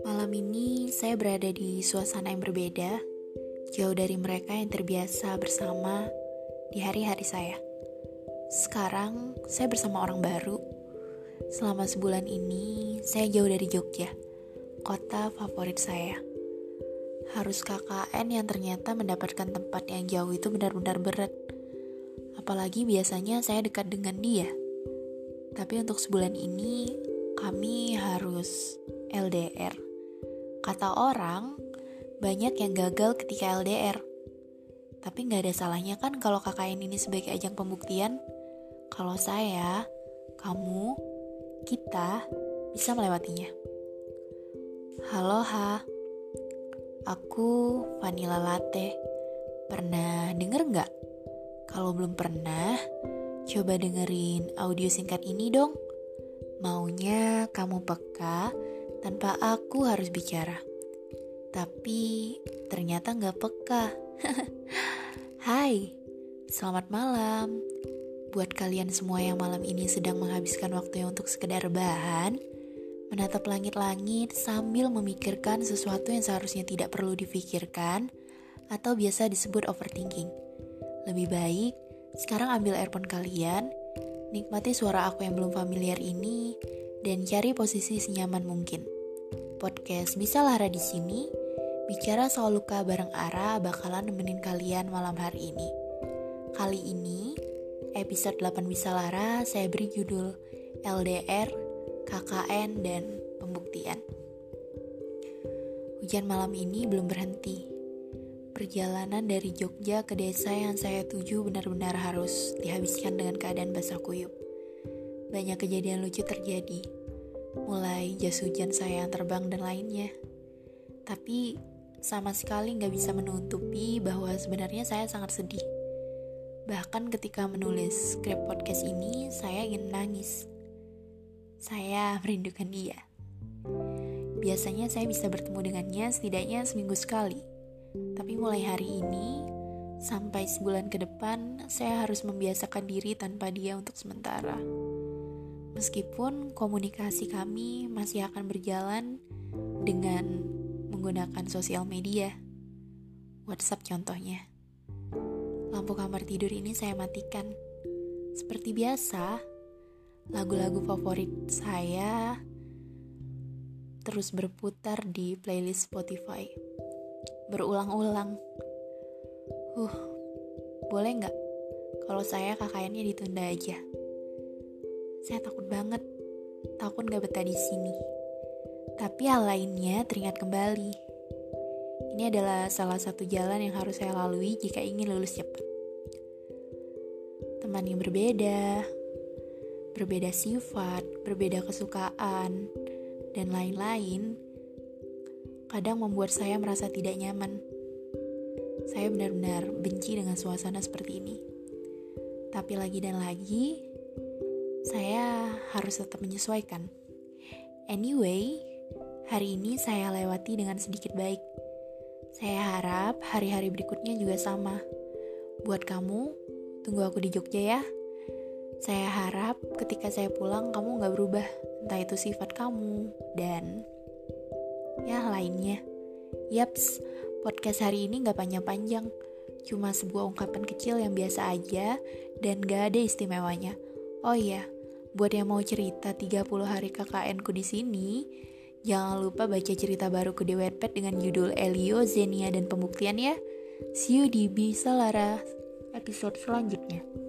Malam ini saya berada di suasana yang berbeda, jauh dari mereka yang terbiasa bersama di hari-hari saya. Sekarang saya bersama orang baru. Selama sebulan ini saya jauh dari Jogja, kota favorit saya. Harus KKN yang ternyata mendapatkan tempat yang jauh itu benar-benar berat. Apalagi biasanya saya dekat dengan dia. Tapi untuk sebulan ini kami harus LDR. Kata orang, banyak yang gagal ketika LDR. Tapi nggak ada salahnya kan kalau KKN ini sebagai ajang pembuktian. Kalau saya, kamu, kita bisa melewatinya. Halo Ha, aku Vanilla Latte. Pernah denger nggak? Kalau belum pernah, coba dengerin audio singkat ini dong. Maunya kamu peka tanpa aku harus bicara. Tapi ternyata nggak peka. Hai, selamat malam. Buat kalian semua yang malam ini sedang menghabiskan waktunya untuk sekedar bahan, menatap langit-langit sambil memikirkan sesuatu yang seharusnya tidak perlu difikirkan atau biasa disebut overthinking. Lebih baik sekarang ambil earphone kalian, nikmati suara aku yang belum familiar ini, dan cari posisi senyaman mungkin podcast Bisa Lara di sini. Bicara soal luka bareng Ara bakalan nemenin kalian malam hari ini. Kali ini, episode 8 Bisa Lara saya beri judul LDR, KKN, dan Pembuktian. Hujan malam ini belum berhenti. Perjalanan dari Jogja ke desa yang saya tuju benar-benar harus dihabiskan dengan keadaan basah kuyup. Banyak kejadian lucu terjadi mulai jas hujan saya yang terbang dan lainnya. Tapi sama sekali nggak bisa menutupi bahwa sebenarnya saya sangat sedih. Bahkan ketika menulis skrip podcast ini, saya ingin nangis. Saya merindukan dia. Biasanya saya bisa bertemu dengannya setidaknya seminggu sekali. Tapi mulai hari ini, sampai sebulan ke depan, saya harus membiasakan diri tanpa dia untuk sementara. Meskipun komunikasi kami masih akan berjalan dengan menggunakan sosial media, WhatsApp contohnya. Lampu kamar tidur ini saya matikan. Seperti biasa, lagu-lagu favorit saya terus berputar di playlist Spotify. Berulang-ulang. Uh, boleh nggak kalau saya kakaknya ditunda aja? Saya takut banget, takut gak betah di sini. Tapi hal lainnya teringat kembali. Ini adalah salah satu jalan yang harus saya lalui jika ingin lulus cepat. Teman yang berbeda, berbeda sifat, berbeda kesukaan, dan lain-lain, kadang membuat saya merasa tidak nyaman. Saya benar-benar benci dengan suasana seperti ini. Tapi lagi dan lagi, saya harus tetap menyesuaikan. Anyway, hari ini saya lewati dengan sedikit baik. Saya harap hari-hari berikutnya juga sama. Buat kamu, tunggu aku di Jogja ya. Saya harap ketika saya pulang kamu gak berubah, entah itu sifat kamu dan ya lainnya. Yaps, podcast hari ini gak panjang-panjang, cuma sebuah ungkapan kecil yang biasa aja dan gak ada istimewanya. Oh iya, Buat yang mau cerita 30 hari KKN ku di sini, jangan lupa baca cerita baru ku di Wattpad dengan judul Elio, Zenia, dan Pembuktian ya. See you di Bisa Lara episode selanjutnya.